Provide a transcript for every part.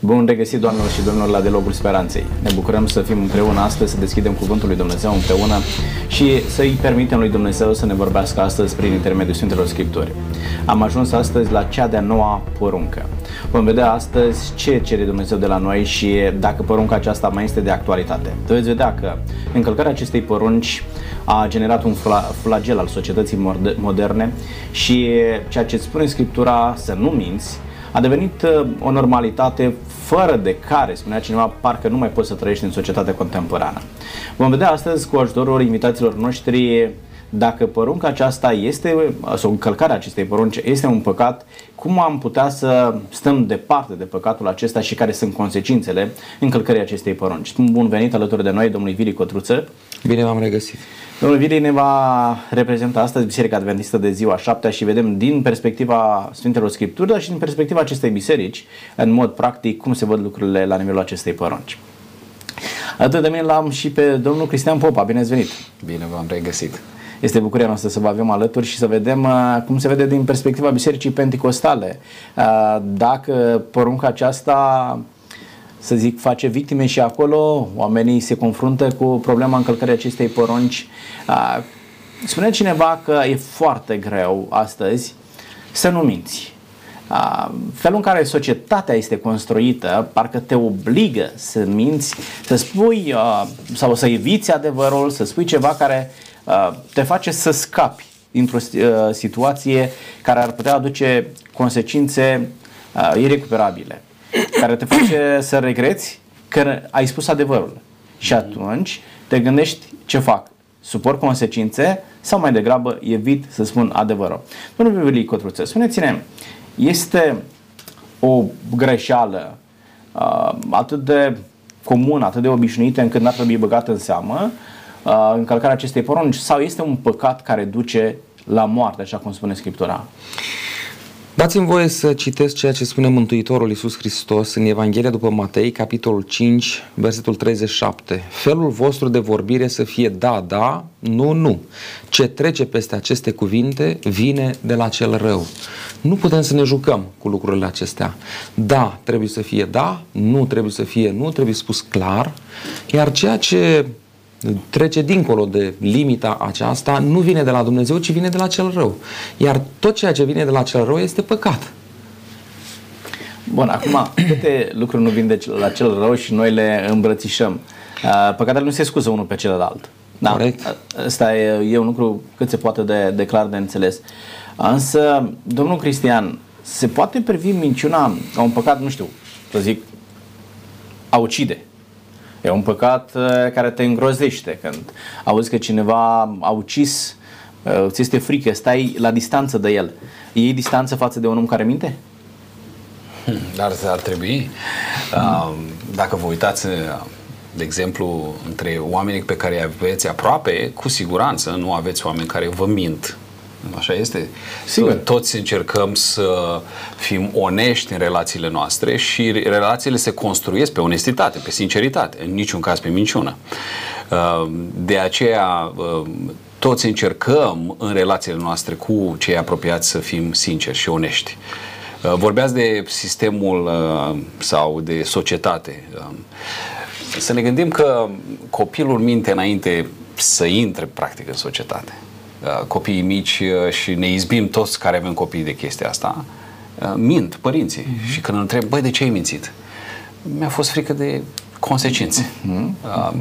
Bun regăsit, doamnelor și domnilor, la Dialogul Speranței. Ne bucurăm să fim împreună astăzi, să deschidem Cuvântul lui Dumnezeu împreună și să-i permitem lui Dumnezeu să ne vorbească astăzi prin intermediul Sfintelor Scripturi. Am ajuns astăzi la cea de-a noua poruncă. Vom vedea astăzi ce cere Dumnezeu de la noi și dacă porunca aceasta mai este de actualitate. Veți vedea că încălcarea acestei porunci a generat un flagel al societății moderne și ceea ce spune Scriptura să nu minți, a devenit uh, o normalitate fără de care, spunea cineva, parcă nu mai poți să trăiești în societatea contemporană. Vom vedea astăzi cu ajutorul invitaților noștri dacă porunca aceasta este, sau încălcarea acestei porunci este un păcat, cum am putea să stăm departe de păcatul acesta și care sunt consecințele încălcării acestei porunci. Bun venit alături de noi, domnul Vili Cotruță. Bine v-am regăsit. Domnul Vili ne va reprezenta astăzi Biserica Adventistă de ziua 7 și vedem din perspectiva Sfintelor Scripturi, dar și din perspectiva acestei biserici, în mod practic, cum se văd lucrurile la nivelul acestei porunci. Atât de mine l-am și pe domnul Cristian Popa. Bine ați venit! Bine v-am regăsit! Este bucuria noastră să vă avem alături și să vedem uh, cum se vede din perspectiva Bisericii Pentecostale. Uh, dacă porunca aceasta să zic, face victime și acolo, oamenii se confruntă cu problema încălcării acestei porunci. Uh, spune cineva că e foarte greu astăzi să nu minți. Felul în care societatea este construită parcă te obligă să minți, să spui sau să eviți adevărul, să spui ceva care Uh, te face să scapi dintr-o uh, situație care ar putea aduce consecințe uh, irecuperabile, care te face să regreți că ai spus adevărul. Și atunci te gândești ce fac. Suport consecințe sau mai degrabă evit să spun adevărul. Domnul Vivilie Cotruță, spuneți-ne, este o greșeală uh, atât de comună, atât de obișnuită încât n-ar trebui băgată în seamă uh, încălcarea acestei porunci sau este un păcat care duce la moarte, așa cum spune Scriptura? Dați-mi voie să citesc ceea ce spune Mântuitorul Iisus Hristos în Evanghelia după Matei, capitolul 5, versetul 37. Felul vostru de vorbire să fie da, da, nu, nu. Ce trece peste aceste cuvinte vine de la cel rău. Nu putem să ne jucăm cu lucrurile acestea. Da, trebuie să fie da, nu trebuie să fie nu, trebuie spus clar, iar ceea ce trece dincolo de limita aceasta, nu vine de la Dumnezeu, ci vine de la cel rău. Iar tot ceea ce vine de la cel rău este păcat. Bun, acum, câte lucruri nu vin de la cel rău și noi le îmbrățișăm. Uh, păcatele nu se scuză unul pe celălalt. Da? Corect. Asta e, e un lucru cât se poate de, de clar de înțeles. Însă, domnul Cristian, se poate privi minciuna ca un păcat, nu știu, să zic, a ucide. E un păcat uh, care te îngrozește când auzi că cineva a ucis, uh, ți este frică, stai la distanță de el. Iei distanță față de un om care minte? Hmm, dar ar trebui. Uh, dacă vă uitați, de exemplu, între oamenii pe care îi aveți aproape, cu siguranță nu aveți oameni care vă mint Așa este. Sigur. Toți încercăm să fim onești în relațiile noastre și relațiile se construiesc pe onestitate, pe sinceritate, în niciun caz pe minciună. Uh, de aceea uh, toți încercăm în relațiile noastre cu cei apropiați să fim sinceri și onești. Uh, vorbeați de sistemul sau de societate. Să ne gândim că copilul minte înainte să intre practic în societate. Uh, copiii mici uh, și ne izbim toți care avem copii de chestia asta, uh, mint părinții. Uh-huh. Și când îl întreb, băi, de ce ai mințit? Mi-a fost frică de consecințe. Uh-huh.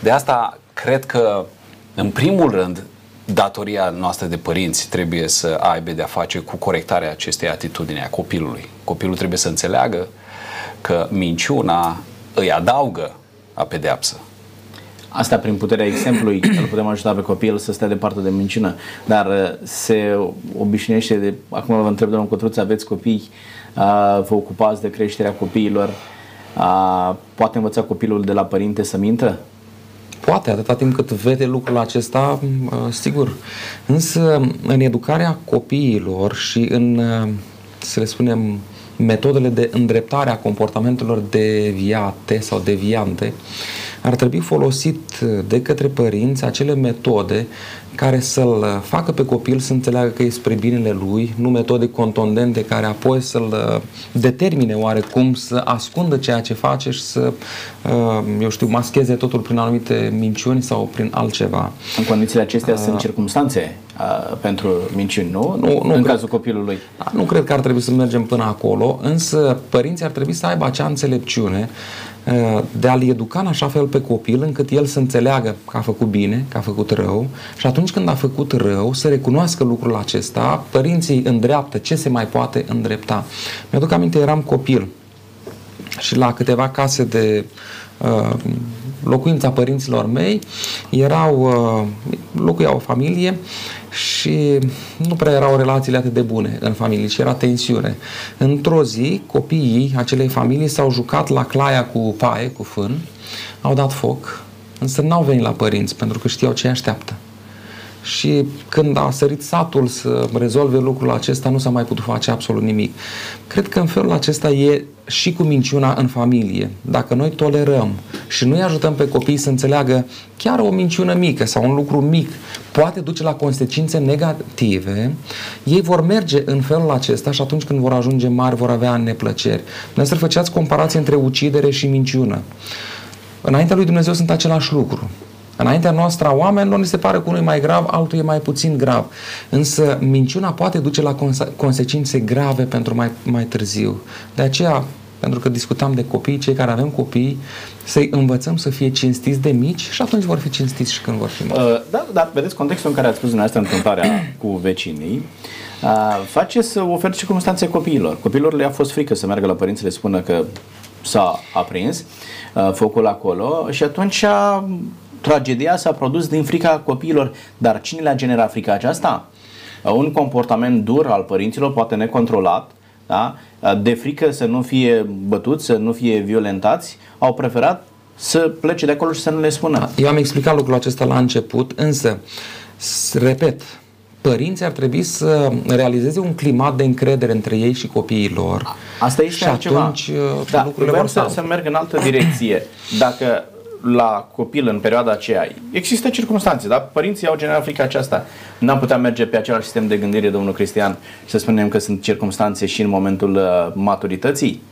De asta cred că, în primul rând, datoria noastră de părinți trebuie să aibă de-a face cu corectarea acestei atitudini a copilului. Copilul trebuie să înțeleagă că minciuna îi adaugă a pedeapsă. Asta prin puterea exemplului îl putem ajuta pe copil să stea departe de minciună. Dar uh, se obișnuiește de... Acum vă întreb, domnul Cotruț, aveți copii? Uh, vă ocupați de creșterea copiilor? Uh, poate învăța copilul de la părinte să mintă? Poate, atâta timp cât vede lucrul acesta, sigur. Însă, în educarea copiilor și în, să le spunem, metodele de îndreptare a comportamentelor deviate sau deviante, ar trebui folosit de către părinți acele metode care să-l facă pe copil să înțeleagă că e spre binele lui, nu metode contundente care apoi să-l determine oarecum să ascundă ceea ce face și să, eu știu, mascheze totul prin anumite minciuni sau prin altceva. În condițiile acestea uh, sunt circumstanțe uh, pentru minciuni, nu? Nu, nu în cred, cazul copilului. Da, nu cred că ar trebui să mergem până acolo, însă părinții ar trebui să aibă acea înțelepciune uh, de a-l educa în așa fel pe copil încât el să înțeleagă că a făcut bine, că a făcut rău și atunci când a făcut rău să recunoască lucrul acesta, părinții îndreaptă ce se mai poate îndrepta. Mi-aduc aminte, eram copil și la câteva case de uh, locuința părinților mei erau, uh, locuia o familie și nu prea erau relațiile atât de bune în familie și era tensiune. Într-o zi, copiii acelei familii s-au jucat la claia cu paie, cu fân, au dat foc, însă n-au venit la părinți pentru că știau ce așteaptă. Și când a sărit satul să rezolve lucrul acesta, nu s-a mai putut face absolut nimic. Cred că în felul acesta e și cu minciuna în familie. Dacă noi tolerăm și nu-i ajutăm pe copii să înțeleagă chiar o minciună mică sau un lucru mic poate duce la consecințe negative, ei vor merge în felul acesta și atunci când vor ajunge mari vor avea neplăceri. Noi să făceați comparație între ucidere și minciună. Înaintea lui Dumnezeu sunt același lucru. Înaintea noastră a oamenilor, ni se pare că unul e mai grav, altul e mai puțin grav. Însă minciuna poate duce la conse- consecințe grave pentru mai, mai târziu. De aceea, pentru că discutam de copii, cei care avem copii, să-i învățăm să fie cinstiți de mici și atunci vor fi cinstiți și când vor fi mari. Uh, da, dar vedeți contextul în care ați spus dumneavoastră întâmplarea cu vecinii, uh, face să ofere circunstanțe copiilor. Copiilor le-a fost frică să meargă la părinți, le spună că s-a aprins uh, focul acolo și atunci tragedia s-a produs din frica copiilor. Dar cine le-a generat frica aceasta? Un comportament dur al părinților, poate necontrolat, da? de frică să nu fie bătuți, să nu fie violentați, au preferat să plece de acolo și să nu le spună. Eu am explicat lucrul acesta la început, însă, repet, părinții ar trebui să realizeze un climat de încredere între ei și copiii lor. Asta este și altceva. atunci da, lucrurile vor să, să merg în altă direcție. Dacă la copil în perioada aceea. Există circunstanțe, dar părinții au generat frica aceasta. N-am putea merge pe același sistem de gândire, domnul Cristian, și să spunem că sunt circunstanțe și în momentul uh, maturității.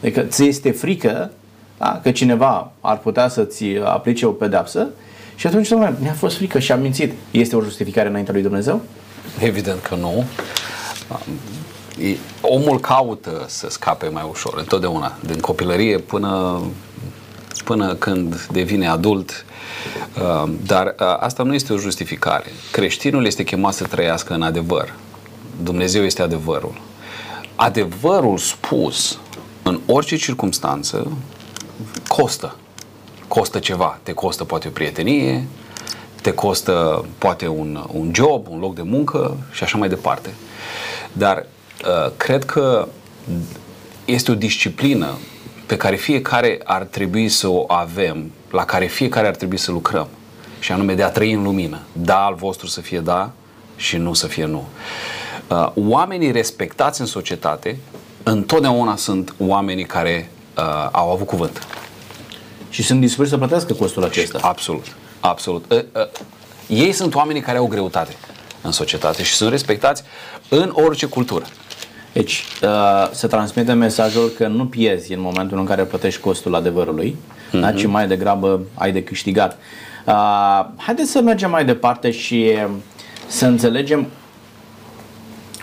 Adică ți este frică da, că cineva ar putea să-ți aplice o pedeapsă și atunci, domnule, mi-a fost frică și am mințit. Este o justificare înaintea lui Dumnezeu? Evident că nu. Omul caută să scape mai ușor, întotdeauna, din copilărie până până când devine adult. Uh, dar uh, asta nu este o justificare. Creștinul este chemat să trăiască în adevăr. Dumnezeu este adevărul. Adevărul spus în orice circunstanță costă. Costă ceva. Te costă poate o prietenie, te costă poate un, un job, un loc de muncă și așa mai departe. Dar uh, cred că este o disciplină pe care fiecare ar trebui să o avem, la care fiecare ar trebui să lucrăm. Și anume de a trăi în lumină. Da al vostru să fie da și nu să fie nu. Uh, oamenii respectați în societate întotdeauna sunt oamenii care uh, au avut cuvânt. Și sunt dispuși să plătească costul acesta. Absolut. Absolut. Uh, uh, ei sunt oamenii care au greutate în societate și sunt respectați în orice cultură. Deci, uh, să transmite mesajul că nu pierzi în momentul în care plătești costul adevărului, uh-huh. da? ci mai degrabă ai de câștigat. Uh, haideți să mergem mai departe și să înțelegem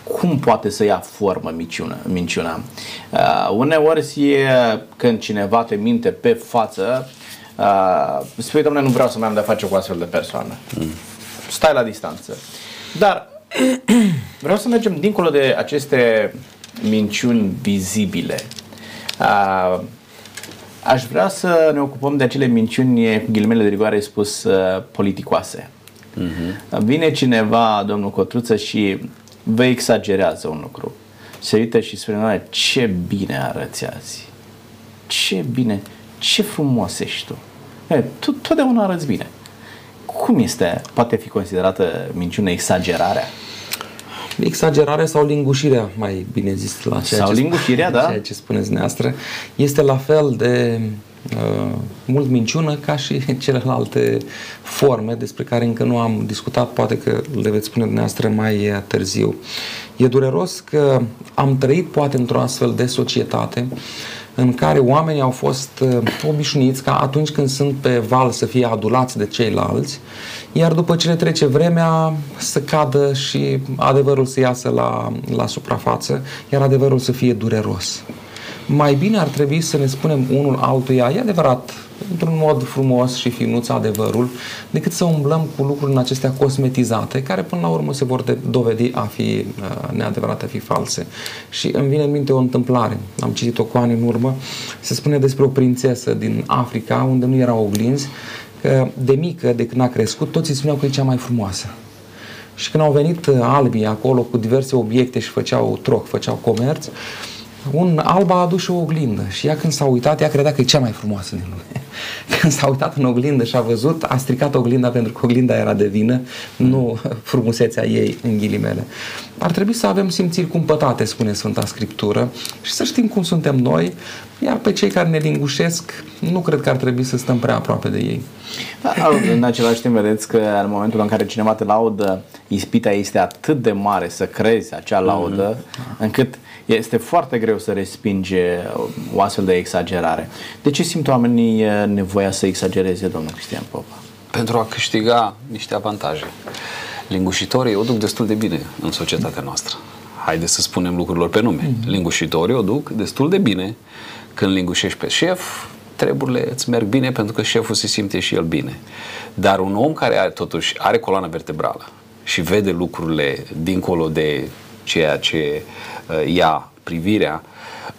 cum poate să ia formă minciuna. minciuna. Uh, uneori e când cineva te minte pe față, uh, spui, domnule, nu vreau să mai am de-a face cu astfel de persoană. Mm. Stai la distanță. Dar Vreau să mergem dincolo de aceste minciuni vizibile. A, aș vrea să ne ocupăm de acele minciuni, cu ghilimele de rigoare spus, politicoase. Uh-huh. Vine cineva, domnul Cotruță, și vă exagerează un lucru. Se uită și spune, ce bine arăți azi. Ce bine, ce frumos ești tu. E, tu totdeauna arăți bine. Cum este, poate fi considerată minciună exagerarea? Exagerarea sau lingușirea, mai bine zis, la ceea, sau ce, lingușirea, da? ceea ce spuneți dumneavoastră, este la fel de uh, mult minciună ca și celelalte forme despre care încă nu am discutat, poate că le veți spune dumneavoastră mai târziu. E dureros că am trăit poate într-o astfel de societate în care oamenii au fost uh, obișnuiți ca atunci când sunt pe val să fie adulați de ceilalți, iar după ce le trece vremea să cadă și adevărul să iasă la, la suprafață, iar adevărul să fie dureros. Mai bine ar trebui să ne spunem unul altuia, e adevărat, într-un mod frumos și finuț adevărul, decât să umblăm cu lucruri în acestea cosmetizate, care până la urmă se vor dovedi a fi uh, neadevărate, a fi false. Și îmi vine în minte o întâmplare, am citit-o cu ani în urmă, se spune despre o prințesă din Africa, unde nu erau oglinzi, că de mică, de când a crescut, toți îi spuneau că e cea mai frumoasă. Și când au venit uh, albii acolo cu diverse obiecte și făceau troc, făceau comerț, un alb a adus și o oglindă și ea când s-a uitat, ea credea că e cea mai frumoasă din lume. Când s-a uitat în oglindă și a văzut, a stricat oglinda pentru că oglinda era de vină, nu frumusețea ei în ghilimele. Ar trebui să avem simțiri cumpătate, spune Sfânta Scriptură, și să știm cum suntem noi, iar pe cei care ne lingușesc, nu cred că ar trebui să stăm prea aproape de ei. Da, în același timp, vedeți că în momentul în care cineva te laudă, ispita este atât de mare să crezi acea laudă, mm-hmm. încât este foarte greu să respinge o astfel de exagerare. De ce simt oamenii nevoia să exagereze, domnul Cristian Popa? Pentru a câștiga niște avantaje. Lingușitorii o duc destul de bine în societatea noastră. Haideți să spunem lucrurilor pe nume. Mm-hmm. Lingușitorii o duc destul de bine când lingușești pe șef, treburile îți merg bine pentru că șeful se simte și el bine. Dar un om care are, totuși are coloana vertebrală și vede lucrurile dincolo de ceea ce uh, ia privirea,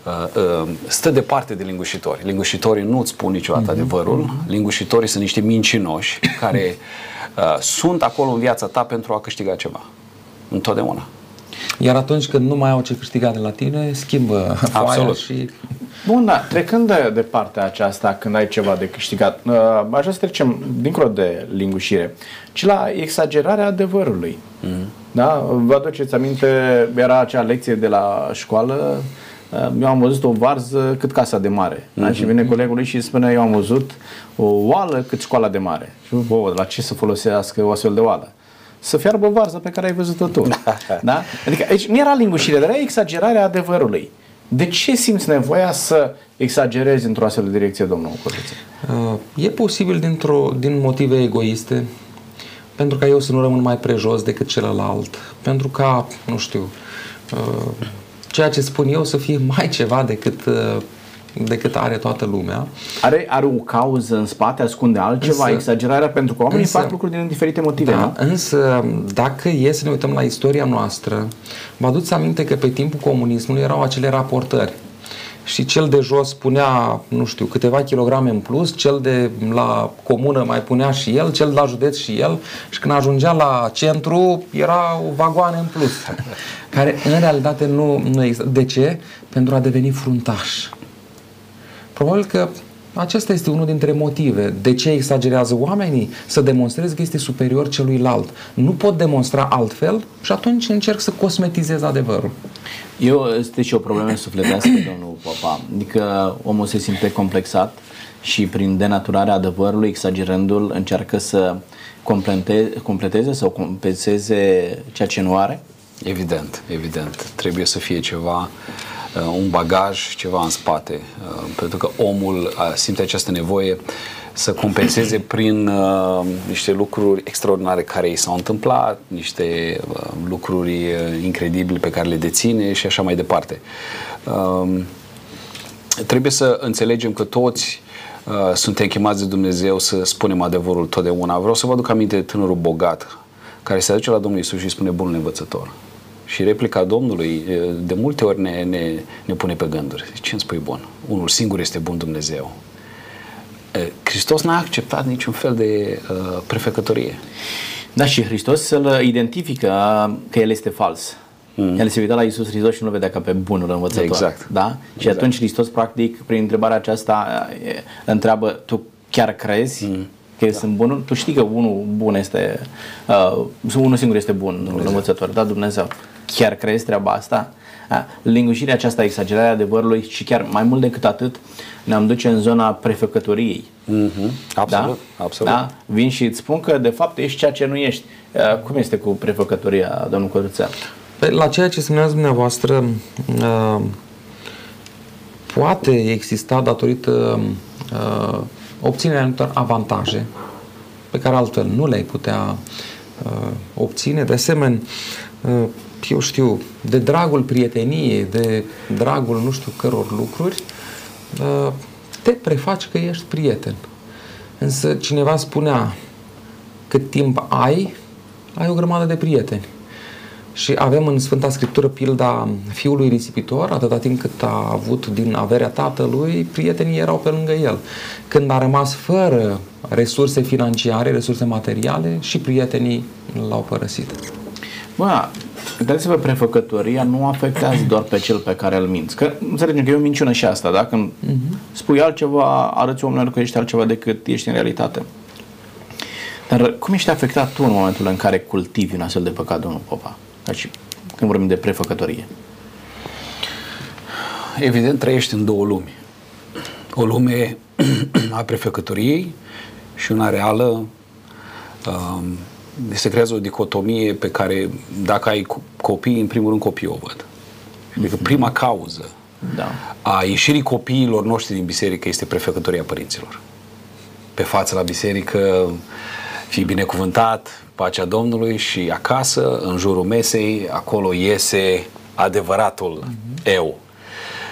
uh, uh, stă departe de lingușitori. Lingușitorii nu îți spun niciodată mm-hmm. adevărul, mhm. lingușitorii sunt niște mincinoși care uh, sunt acolo în viața ta pentru a câștiga ceva. Întotdeauna. Iar atunci când nu mai au ce câștiga de la tine, schimbă Absolut. și... Bun, da, trecând de, de partea aceasta, când ai ceva de câștigat, uh, aș vrea să trecem dincolo de lingușire, ci la exagerarea adevărului. Mm-hmm. Da? Vă aduceți aminte, era acea lecție de la școală, uh, eu am văzut o varză cât casa de mare. Mm-hmm. Da? Și vine colegul lui și spune, eu am văzut o oală cât școala de mare. Și bă, la ce să folosească o astfel de oală? să fiarbă varza pe care ai văzut-o tu. da? Adică aici nu era lingușire, dar era exagerarea adevărului. De ce simți nevoia să exagerezi într-o astfel de direcție, domnul Codiță? Uh, e posibil dintr-o, din motive egoiste, pentru ca eu să nu rămân mai prejos decât celălalt, pentru ca, nu știu, uh, ceea ce spun eu să fie mai ceva decât uh, decât are toată lumea. Are, are o cauză în spate, ascunde altceva, însă, exagerarea, pentru că oamenii însă, fac lucruri din diferite motive. Da, nu? Însă, dacă e să ne uităm la istoria noastră, vă aduți aminte că pe timpul comunismului erau acele raportări și cel de jos punea, nu știu, câteva kilograme în plus, cel de la comună mai punea și el, cel de la județ și el și când ajungea la centru era o vagoane în plus, care în realitate nu, nu există. De ce? Pentru a deveni fruntaș. Probabil că acesta este unul dintre motive. De ce exagerează oamenii? Să demonstreze că este superior celuilalt. Nu pot demonstra altfel și atunci încerc să cosmetizez adevărul. Eu, este și o problemă sufletească, domnul Papa. Adică omul se simte complexat și prin denaturarea adevărului, exagerându-l, încearcă să complete, completeze sau compenseze ceea ce nu are? Evident, evident. Trebuie să fie ceva Uh, un bagaj, ceva în spate, uh, pentru că omul uh, simte această nevoie să compenseze prin uh, niște lucruri extraordinare care i s-au întâmplat, niște uh, lucruri incredibile pe care le deține și așa mai departe. Uh, trebuie să înțelegem că toți uh, suntem chemați de Dumnezeu să spunem adevărul totdeauna. Vreau să vă aduc aminte de tânărul bogat care se aduce la Domnul Isus și spune bunul învățător. Și replica Domnului de multe ori ne, ne, ne pune pe gânduri. Ce îmi spui bun? Unul singur este bun Dumnezeu. Hristos n-a acceptat niciun fel de uh, prefecătorie. Da, și Hristos să-l identifică că el este fals. Mm. El se uita la Isus Hristos și nu vedea ca pe bunul învățător. Exact. Da? Și exact. atunci Hristos, practic, prin întrebarea aceasta, întreabă, tu chiar crezi? Mm că da. sunt bunul, tu știi că unul bun este, uh, unul singur este bun, Dumnezeu. învățător, da, Dumnezeu chiar crezi treaba asta? A, lingușirea aceasta, exagerarea adevărului și chiar mai mult decât atât, ne-am duce în zona prefăcătoriei. Mhm, Absolut, da? absolut. Da? Vin și îți spun că de fapt ești ceea ce nu ești. A, Cum este cu prefăcătoria, domnul Căruțel? Păi, La ceea ce spuneați dumneavoastră, uh, poate exista datorită uh, obținerea anumitor avantaje pe care altfel nu le-ai putea uh, obține. De asemenea, uh, eu știu, de dragul prieteniei, de dragul nu știu căror lucruri, uh, te prefaci că ești prieten. Însă cineva spunea, cât timp ai, ai o grămadă de prieteni. Și avem în Sfânta Scriptură pilda fiului risipitor, atâta timp cât a avut din averea tatălui, prietenii erau pe lângă el. Când a rămas fără resurse financiare, resurse materiale, și prietenii l-au părăsit. Bă, Gândiți-vă, prefăcătoria nu afectează doar pe cel pe care îl minți. Că înțelegem că e o minciună și asta, da? Când uh-huh. spui altceva, arăți oamenilor că ești altceva decât ești în realitate. Dar cum ești afectat tu în momentul în care cultivi un astfel de păcat, domnul Popa? Deci, când vorbim de prefăcătorie. Evident, trăiești în două lumi. O lume a prefecătoriei și una reală. Um, se creează o dicotomie pe care, dacă ai co- copii, în primul rând copiii o văd. Adică prima cauză Da. a ieșirii copiilor noștri din biserică este prefecătoria părinților. Pe față la biserică, fii binecuvântat, pacea Domnului și acasă, în jurul mesei, acolo iese adevăratul eu.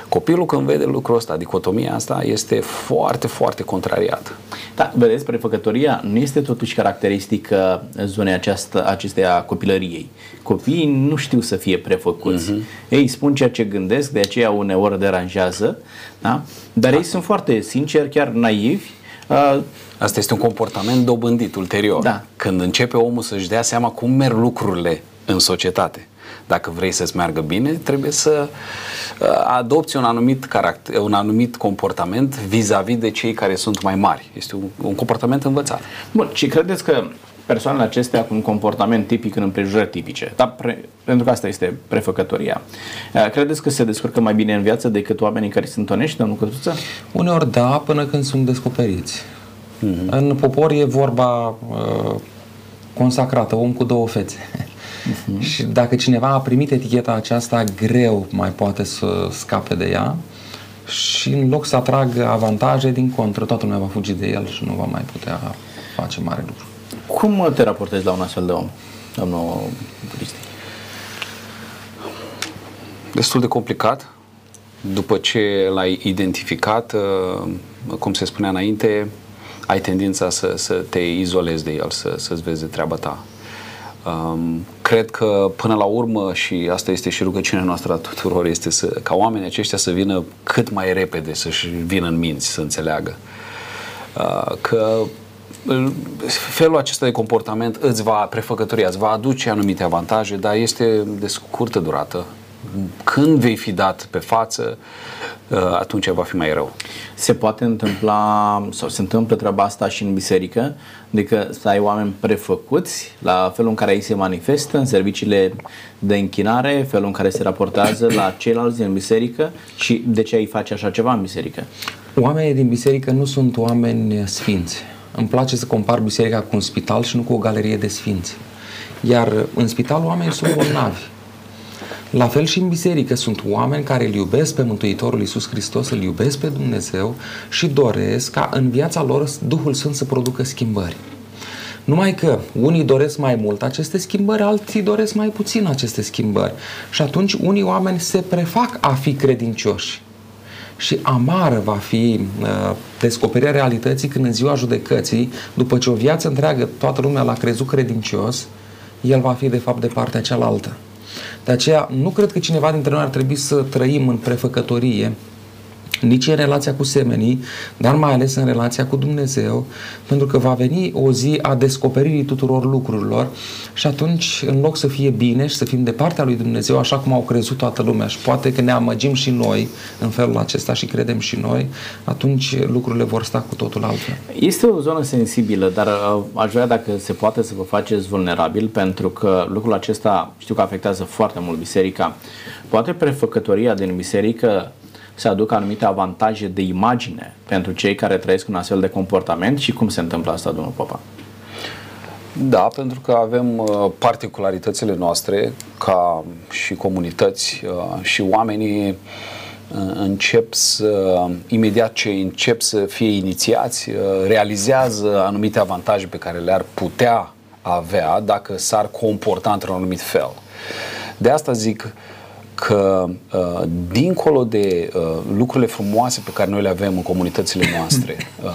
Copilul când vede lucrul ăsta, dicotomia asta, este foarte, foarte contrariat. Da, vedeți, prefăcătoria nu este totuși caracteristică zonei aceasta, acesteia copilăriei. Copiii nu știu să fie prefăcuți. Uh-huh. Ei spun ceea ce gândesc, de aceea uneori deranjează, da? dar ei sunt foarte sinceri, chiar naivi. Uh, Asta este un comportament dobândit ulterior. Da. Când începe omul să-și dea seama cum merg lucrurile în societate. Dacă vrei să-ți meargă bine, trebuie să uh, adopți un anumit, caracter, un anumit comportament vis-a-vis de cei care sunt mai mari. Este un, un comportament învățat. Bun, și credeți că persoanele acestea cu un comportament tipic în împrejurări tipice, dar pre, pentru că asta este prefăcătoria, uh, credeți că se descurcă mai bine în viață decât oamenii care sunt onești, domnul Cătuță? Uneori da, până când sunt descoperiți. Mm-hmm. În popor e vorba uh, consacrată, om cu două fețe. Mm-hmm. Și dacă cineva a primit eticheta aceasta, greu mai poate să scape de ea și în loc să atragă avantaje, din contră, toată lumea va fugi de el și nu va mai putea face mare lucru. Cum te raportezi la un astfel de om, domnul Cristi? Destul de complicat. După ce l-ai identificat, uh, cum se spunea înainte, ai tendința să, să te izolezi de el, să, să-ți vezi de treaba ta. Um, cred că până la urmă, și asta este și rugăciunea noastră a tuturor, este să, ca oamenii aceștia să vină cât mai repede, să-și vină în minți, să înțeleagă. Uh, că îl- felul acesta de comportament îți va prefăcătoria, îți va aduce anumite avantaje, dar este de scurtă durată. Când vei fi dat pe față, uh, atunci va fi mai rău. Se poate întâmpla, sau se întâmplă treaba asta și în biserică, adică să ai oameni prefăcuți la felul în care ei se manifestă în serviciile de închinare, felul în care se raportează la ceilalți din biserică și de ce ai face așa ceva în biserică. Oamenii din biserică nu sunt oameni sfinți. Îmi place să compar biserica cu un spital și nu cu o galerie de sfinți. Iar în spital oamenii sunt bolnavi. La fel și în biserică sunt oameni care îl iubesc pe Mântuitorul Iisus Hristos, îl iubesc pe Dumnezeu și doresc ca în viața lor Duhul Sfânt să producă schimbări. Numai că unii doresc mai mult aceste schimbări, alții doresc mai puțin aceste schimbări. Și atunci unii oameni se prefac a fi credincioși. Și amară va fi uh, descoperirea realității când în ziua judecății, după ce o viață întreagă toată lumea l-a crezut credincios, el va fi de fapt de partea cealaltă. De aceea nu cred că cineva dintre noi ar trebui să trăim în prefăcătorie nici în relația cu semenii, dar mai ales în relația cu Dumnezeu, pentru că va veni o zi a descoperirii tuturor lucrurilor și atunci, în loc să fie bine și să fim de partea lui Dumnezeu, așa cum au crezut toată lumea și poate că ne amăgim și noi în felul acesta și credem și noi, atunci lucrurile vor sta cu totul altfel. Este o zonă sensibilă, dar uh, aș vrea dacă se poate să vă faceți vulnerabil, pentru că lucrul acesta știu că afectează foarte mult biserica. Poate prefăcătoria din biserică să aducă anumite avantaje de imagine pentru cei care trăiesc un astfel de comportament și cum se întâmplă asta, domnul Popa? Da, pentru că avem uh, particularitățile noastre ca și comunități uh, și oamenii uh, încep să, imediat ce încep să fie inițiați, realizează anumite avantaje pe care le-ar putea avea dacă s-ar comporta într-un anumit fel. De asta zic, că uh, dincolo de uh, lucrurile frumoase pe care noi le avem în comunitățile noastre, uh,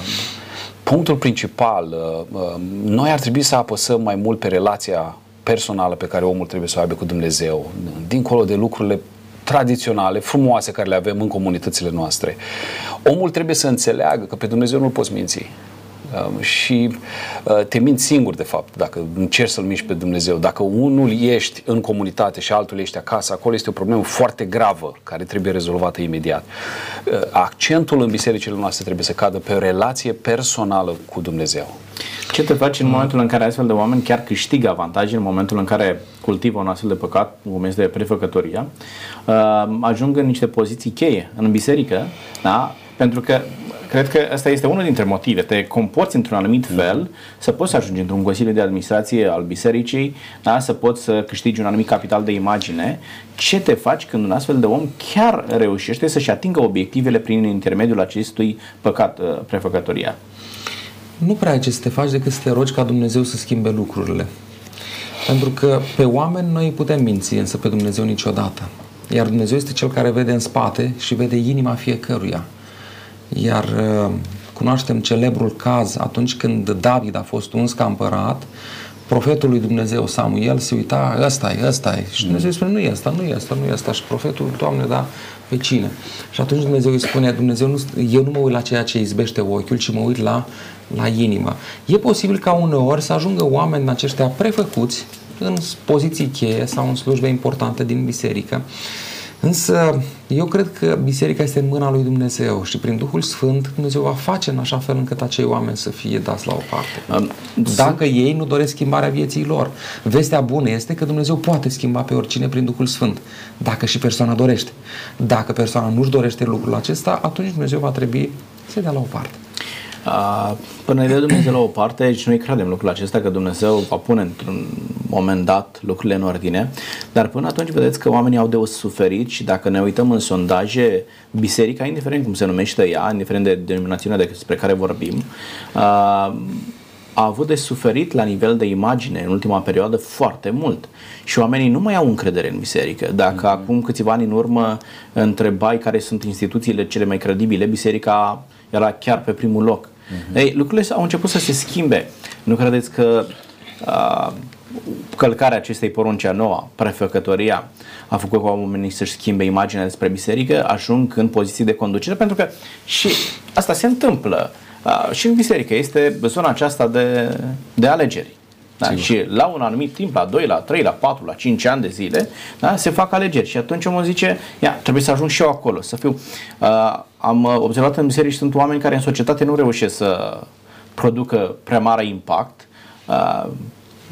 punctul principal, uh, uh, noi ar trebui să apăsăm mai mult pe relația personală pe care omul trebuie să o aibă cu Dumnezeu, dincolo de lucrurile tradiționale, frumoase care le avem în comunitățile noastre. Omul trebuie să înțeleagă că pe Dumnezeu nu-l poți minți. Um, și uh, te minți singur, de fapt, dacă încerci să-L miști pe Dumnezeu. Dacă unul ești în comunitate și altul ești acasă, acolo este o problemă foarte gravă care trebuie rezolvată imediat. Uh, accentul în bisericile noastre trebuie să cadă pe o relație personală cu Dumnezeu. Ce te faci în momentul în care astfel de oameni chiar câștigă avantaje, în momentul în care cultivă un astfel de păcat, cum este prefăcătoria, uh, ajung în niște poziții cheie în biserică, da? pentru că cred că asta este unul dintre motive. Te comporți într-un anumit fel să poți să ajungi într-un consiliu de administrație al bisericii, da? să poți să câștigi un anumit capital de imagine. Ce te faci când un astfel de om chiar reușește să-și atingă obiectivele prin intermediul acestui păcat, uh, prefăcătoria? Nu prea ai ce să te faci decât să te rogi ca Dumnezeu să schimbe lucrurile. Pentru că pe oameni noi putem minți, însă pe Dumnezeu niciodată. Iar Dumnezeu este Cel care vede în spate și vede inima fiecăruia. Iar uh, cunoaștem celebrul caz atunci când David a fost uns ca împărat, profetul lui Dumnezeu Samuel se uita, ăsta e, ăsta e. Și Dumnezeu îi spune, nu e ăsta, nu e ăsta, nu e ăsta. Și profetul, Doamne, da, pe cine? Și atunci Dumnezeu îi spune, Dumnezeu nu, eu nu mă uit la ceea ce izbește ochiul, ci mă uit la, la inimă. E posibil ca uneori să ajungă oameni aceștia prefăcuți în poziții cheie sau în slujbe importante din biserică, Însă eu cred că biserica este în mâna lui Dumnezeu și prin Duhul Sfânt Dumnezeu va face în așa fel încât acei oameni să fie dați la o parte. Dacă ei nu doresc schimbarea vieții lor. Vestea bună este că Dumnezeu poate schimba pe oricine prin Duhul Sfânt, dacă și persoana dorește. Dacă persoana nu-și dorește lucrul acesta, atunci Dumnezeu va trebui să dea la o parte. Până ne dă Dumnezeu la o parte și noi credem lucrul acesta că Dumnezeu va pune într-un moment dat lucrurile în ordine, dar până atunci vedeți că oamenii au de o suferit și dacă ne uităm în sondaje, biserica, indiferent cum se numește ea, indiferent de denominațiunea despre care vorbim, a avut de suferit la nivel de imagine în ultima perioadă foarte mult și oamenii nu mai au încredere în biserică. Dacă mm-hmm. acum câțiva ani în urmă întrebai care sunt instituțiile cele mai credibile, biserica era chiar pe primul loc. Uh-huh. Ei, lucrurile au început să se schimbe. Nu credeți că uh, călcarea acestei porunci a noua, prefăcătoria, a făcut ca oamenii să-și schimbe imaginea despre biserică, ajung în poziții de conducere, pentru că și asta se întâmplă uh, și în biserică. Este zona aceasta de, de alegeri. Da? Și la un anumit timp, la 2, la 3, la 4, la 5 ani de zile, da? se fac alegeri. Și atunci omul zice, ia, trebuie să ajung și eu acolo, să fiu. Uh, am observat în biserici sunt oameni care în societate nu reușesc să producă prea mare impact, uh,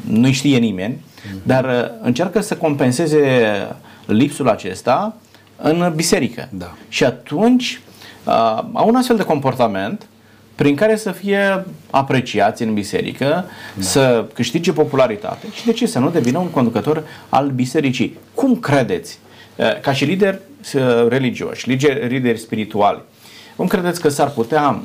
nu știe nimeni, mm-hmm. dar uh, încearcă să compenseze lipsul acesta în biserică. Da. Și atunci uh, au un astfel de comportament prin care să fie apreciați în biserică, da. să câștige popularitate și de ce să nu devină un conducător al bisericii. Cum credeți, eh, ca și lideri eh, religioși, lideri spirituali, cum credeți că s-ar putea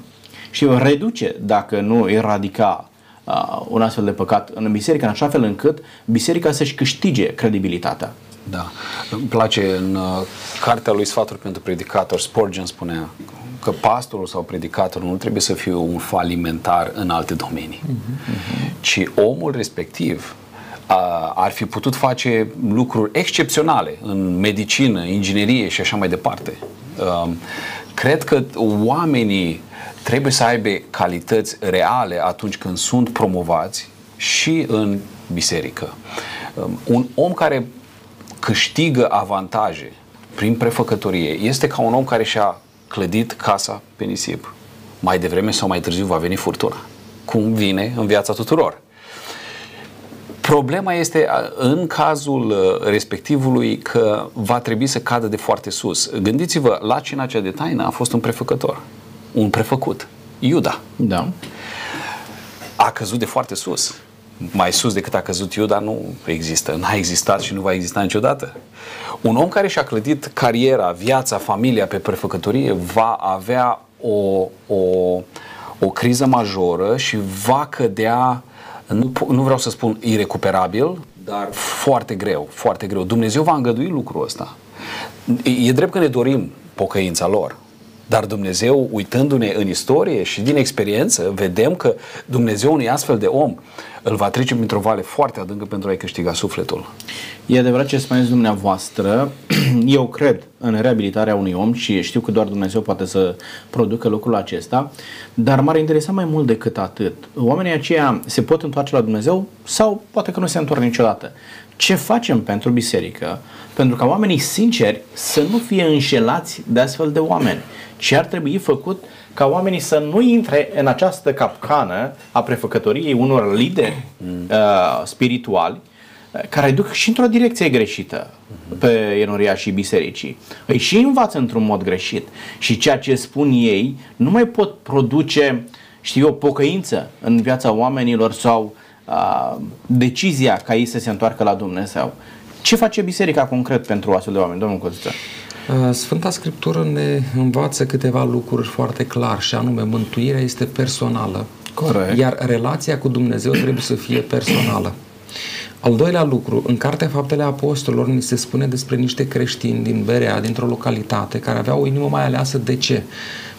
și reduce, dacă nu eradica, uh, un astfel de păcat în biserică, în așa fel încât biserica să-și câștige credibilitatea? Da. Îmi place în uh, cartea lui Sfaturi pentru Predicator, Spurgeon spunea că pastorul sau predicatorul nu trebuie să fie un falimentar în alte domenii, uh-huh. ci omul respectiv a, ar fi putut face lucruri excepționale în medicină, inginerie și așa mai departe. Um, cred că oamenii trebuie să aibă calități reale atunci când sunt promovați și în biserică. Um, un om care câștigă avantaje prin prefăcătorie este ca un om care și-a clădit casa pe nisip. Mai devreme sau mai târziu va veni furtuna. Cum vine în viața tuturor. Problema este în cazul uh, respectivului că va trebui să cadă de foarte sus. Gândiți-vă, la cina cea de taină a fost un prefăcător, un prefăcut, Iuda. Da. A căzut de foarte sus. Mai sus decât a căzut Iuda nu există, n-a existat și nu va exista niciodată. Un om care și-a clădit cariera, viața, familia pe prefăcătorie va avea o, o, o criză majoră și va cădea nu, nu vreau să spun irecuperabil, dar foarte greu, foarte greu. Dumnezeu va îngădui lucrul ăsta. E drept că ne dorim pocăința lor, dar Dumnezeu, uitându-ne în istorie și din experiență, vedem că Dumnezeu unui astfel de om îl va trece printr-o vale foarte adâncă pentru a-i câștiga sufletul. E adevărat ce spuneți dumneavoastră. Eu cred în reabilitarea unui om și știu că doar Dumnezeu poate să producă lucrul acesta, dar m-ar interesa mai mult decât atât. Oamenii aceia se pot întoarce la Dumnezeu sau poate că nu se întorc niciodată. Ce facem pentru biserică? Pentru ca oamenii sinceri să nu fie înșelați de astfel de oameni. Ce ar trebui făcut ca oamenii să nu intre în această capcană a prefăcătoriei unor lideri mm. uh, spirituali uh, care duc și într-o direcție greșită pe enoria și bisericii. Îi și învață într-un mod greșit și ceea ce spun ei nu mai pot produce, știu eu, pocăință în viața oamenilor sau uh, decizia ca ei să se întoarcă la Dumnezeu. Ce face biserica concret pentru astfel de oameni, domnul Coziță? Uh, Sfânta Scriptură ne învață câteva lucruri foarte clar și anume mântuirea este personală. Corect. Iar relația cu Dumnezeu trebuie să fie personală. Al doilea lucru, în Cartea Faptele Apostolilor ni se spune despre niște creștini din Berea, dintr-o localitate, care aveau o inimă mai aleasă. De ce?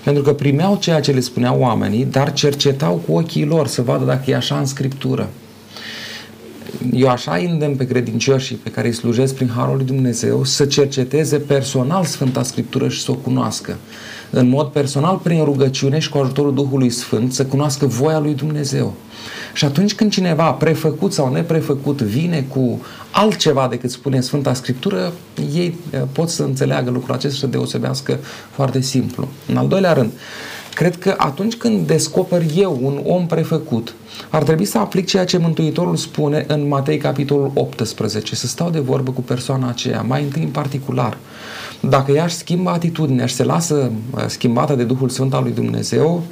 Pentru că primeau ceea ce le spuneau oamenii, dar cercetau cu ochii lor să vadă dacă e așa în Scriptură eu așa îndemn pe credincioșii pe care îi slujesc prin Harul lui Dumnezeu să cerceteze personal Sfânta Scriptură și să o cunoască. În mod personal, prin rugăciune și cu ajutorul Duhului Sfânt, să cunoască voia lui Dumnezeu. Și atunci când cineva, prefăcut sau neprefăcut, vine cu altceva decât spune Sfânta Scriptură, ei eh, pot să înțeleagă lucrul acesta și să deosebească foarte simplu. În al doilea rând, Cred că atunci când descoper eu un om prefăcut, ar trebui să aplic ceea ce Mântuitorul spune în Matei capitolul 18, să stau de vorbă cu persoana aceea, mai întâi în particular. Dacă ea își schimbă atitudinea și se lasă uh, schimbată de Duhul Sfânt al lui Dumnezeu,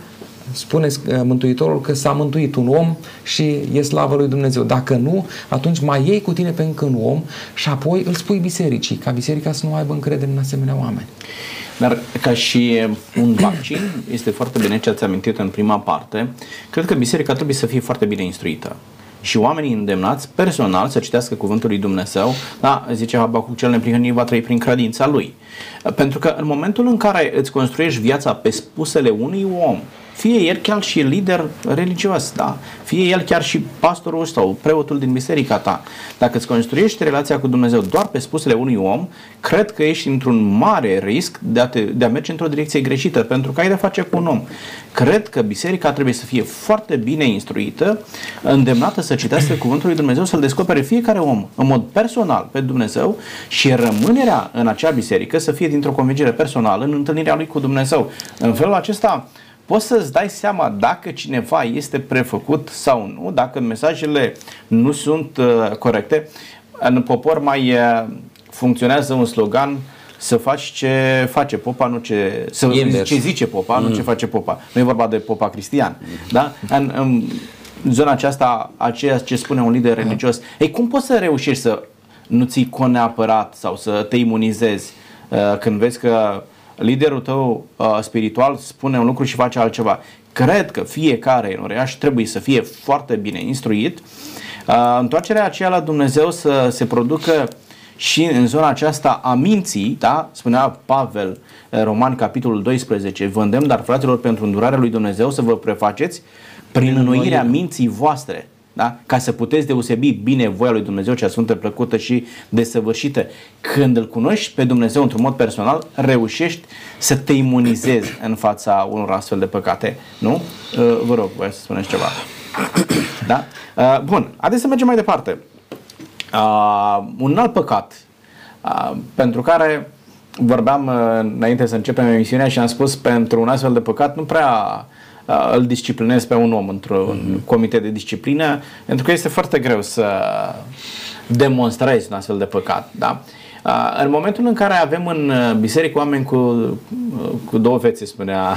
spune uh, Mântuitorul că s-a mântuit un om și e slavă lui Dumnezeu. Dacă nu, atunci mai iei cu tine pe încă un om și apoi îl spui bisericii, ca biserica să nu aibă încredere în asemenea oameni. Dar ca și un vaccin, este foarte bine ce ați amintit în prima parte, cred că biserica trebuie să fie foarte bine instruită și oamenii îndemnați personal să citească cuvântul lui Dumnezeu, da, zice Habacuc cel neprihănit va trăi prin credința lui. Pentru că în momentul în care îți construiești viața pe spusele unui om, fie el chiar și lider religios, da? fie el chiar și pastorul sau preotul din biserica ta. Dacă îți construiești relația cu Dumnezeu doar pe spusele unui om, cred că ești într-un mare risc de a, te, de a merge într-o direcție greșită, pentru că ai de face cu un om. Cred că biserica trebuie să fie foarte bine instruită, îndemnată să citească cuvântul lui Dumnezeu, să-l descopere fiecare om în mod personal pe Dumnezeu și rămânerea în acea biserică să fie dintr-o convingere personală în întâlnirea lui cu Dumnezeu. În felul acesta, poți să-ți dai seama dacă cineva este prefăcut sau nu, dacă mesajele nu sunt uh, corecte. În popor mai uh, funcționează un slogan să faci ce face popa, nu ce, să, ce zice popa, mm. nu ce face popa. Nu e vorba de popa cristian. Mm. Da? În, în zona aceasta, aceea ce spune un lider religios, ei, cum poți să reușești să nu ții con neapărat sau să te imunizezi uh, când vezi că liderul tău uh, spiritual spune un lucru și face altceva. Cred că fiecare în uriaș trebuie să fie foarte bine instruit. Uh, întoarcerea aceea la Dumnezeu să se producă și în zona aceasta a minții, da? spunea Pavel, uh, Roman, capitolul 12, vă îndemn, dar fraților, pentru îndurarea lui Dumnezeu să vă prefaceți prin înnoirea minții voastre. Da? ca să puteți deosebi bine voia lui Dumnezeu, cea sfântă, plăcută și desăvârșită. Când îl cunoști pe Dumnezeu într-un mod personal, reușești să te imunizezi în fața unor astfel de păcate. Nu? Uh, vă rog, voi să spuneți ceva. Da? Uh, bun, haideți să mergem mai departe. Uh, un alt păcat uh, pentru care vorbeam uh, înainte să începem emisiunea și am spus pentru un astfel de păcat nu prea uh, îl disciplinez pe un om într-un mm-hmm. comitet de disciplină, pentru că este foarte greu să demonstrezi un astfel de păcat. Da? Uh, în momentul în care avem în uh, biserică oameni cu, uh, cu două fețe, spunea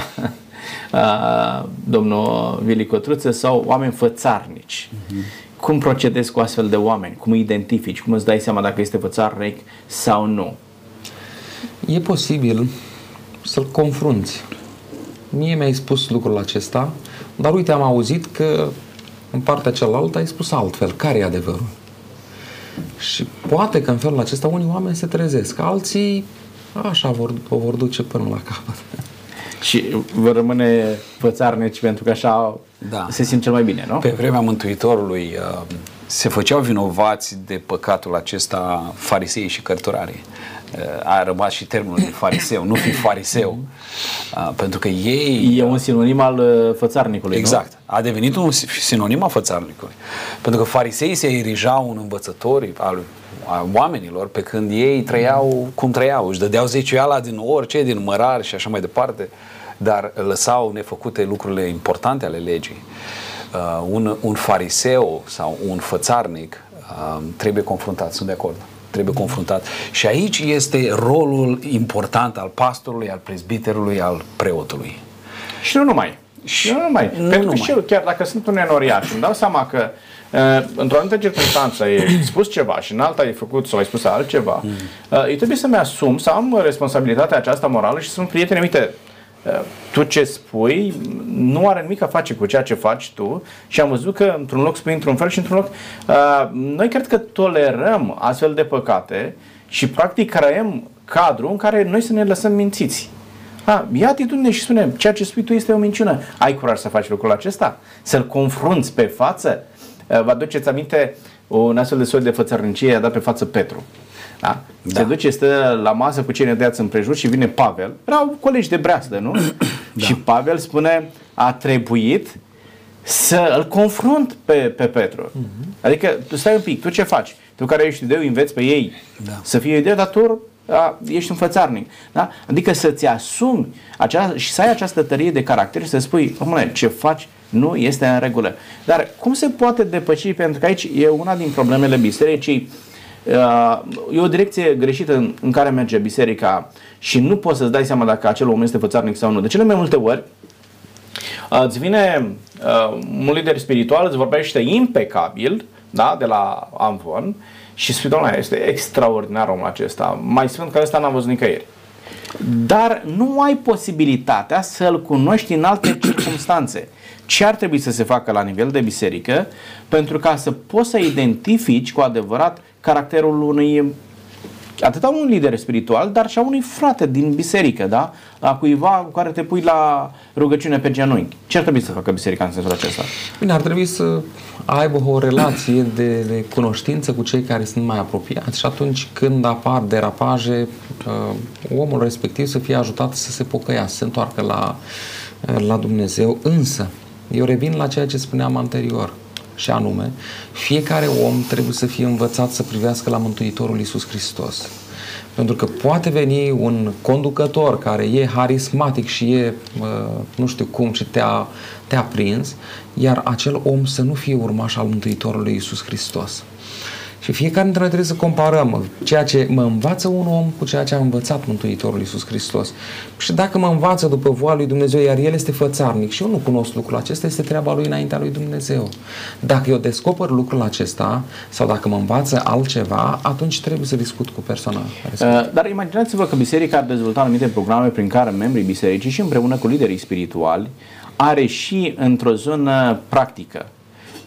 uh, domnul Vili Cotruță, sau oameni fățarnici. Mm-hmm. Cum procedezi cu astfel de oameni? Cum îi identifici? Cum îți dai seama dacă este fățarnic sau nu? E posibil să-l confrunți. Mie mi-ai spus lucrul acesta, dar uite, am auzit că în partea cealaltă ai spus altfel. Care e adevărul? Și poate că în felul acesta unii oameni se trezesc, alții așa vor, o vor duce până la capăt. Și vă rămâne fățarnici pentru că așa da. se simt cel mai bine, nu? Pe vremea Mântuitorului uh, se făceau vinovați de păcatul acesta farisei și cărturarii. Uh, a rămas și termenul de fariseu, nu fi fariseu, uh, pentru că ei... E un sinonim al uh, fățarnicului, Exact. Nu? A devenit un sinonim al fățarnicului. Pentru că fariseii se erijau în învățători al a oamenilor, pe când ei trăiau cum trăiau, își dădeau zeciuiala din orice, din mărari și așa mai departe, dar lăsau nefăcute lucrurile importante ale legii. Uh, un, un fariseu sau un fățarnic uh, trebuie confruntat, sunt de acord trebuie confruntat. Și aici este rolul important al pastorului, al prezbiterului, al preotului. Și nu numai. Și nu numai. Nu Pentru numai. că și eu, chiar dacă sunt un enoriaș, îmi dau seama că uh, într-o anumită circunstanță ai spus ceva și în alta ai făcut sau ai spus altceva, mm. uh, eu trebuie să-mi asum, să am responsabilitatea aceasta morală și să sunt prieteni, uite, uh, tu ce spui nu are nimic a face cu ceea ce faci tu și am văzut că într-un loc spui într-un fel și într-un loc uh, noi cred că tolerăm astfel de păcate și practic creăm cadru în care noi să ne lăsăm mințiți. A, ia atitudine și spune, ceea ce spui tu este o minciună. Ai curaj să faci lucrul acesta? Să-l confrunți pe față? Uh, vă aduceți aminte un astfel de soi de fățărnicie a dat pe față Petru. Da? da. Se duce, stă la masă cu cei nedeați împrejur și vine Pavel. Erau colegi de breastă, nu? da. Și Pavel spune, a trebuit să îl confrunt pe, pe Petru. Uh-huh. Adică, tu stai un pic, tu ce faci? Tu care ești ideu, înveți pe ei da. să fie ideu, dar tu a, ești un fățarnic. Da? Adică să-ți asumi acea, și să ai această tărie de caracter și să spui, omule, ce faci nu este în regulă. Dar cum se poate depăși? Pentru că aici e una din problemele bisericii Uh, e o direcție greșită în, în care merge biserica și nu poți să-ți dai seama dacă acel om este fățarnic sau nu. De cele mai multe ori uh, îți vine uh, un lider spiritual, îți vorbește impecabil, da, de la Amvon și spui, doamne, este extraordinar omul acesta, mai sfânt că ăsta n-am văzut nicăieri. Dar nu ai posibilitatea să-l cunoști în alte circunstanțe. Ce ar trebui să se facă la nivel de biserică pentru ca să poți să identifici cu adevărat caracterul unui atât a un lider spiritual, dar și a unui frate din biserică, da? A cuiva cu care te pui la rugăciune pe genunchi. Ce ar trebui să facă biserica în sensul acesta? Bine, ar trebui să aibă o relație de, de cunoștință cu cei care sunt mai apropiați și atunci când apar derapaje, uh, omul respectiv să fie ajutat să se pocăiască, să se întoarcă la, la Dumnezeu. Însă, eu revin la ceea ce spuneam anterior și anume, fiecare om trebuie să fie învățat să privească la Mântuitorul Iisus Hristos. Pentru că poate veni un conducător care e harismatic și e, nu știu cum, și te-a, te-a prins, iar acel om să nu fie urmaș al Mântuitorului Iisus Hristos. Și fiecare dintre noi trebuie să comparăm ceea ce mă învață un om cu ceea ce a învățat Mântuitorul Iisus Hristos. Și dacă mă învață după voia lui Dumnezeu, iar el este fățarnic și eu nu cunosc lucrul acesta, este treaba lui înaintea lui Dumnezeu. Dacă eu descoper lucrul acesta sau dacă mă învață altceva, atunci trebuie să discut cu persoana uh, Dar imaginați-vă că biserica ar dezvolta anumite programe prin care membrii bisericii și împreună cu liderii spirituali are și într-o zonă practică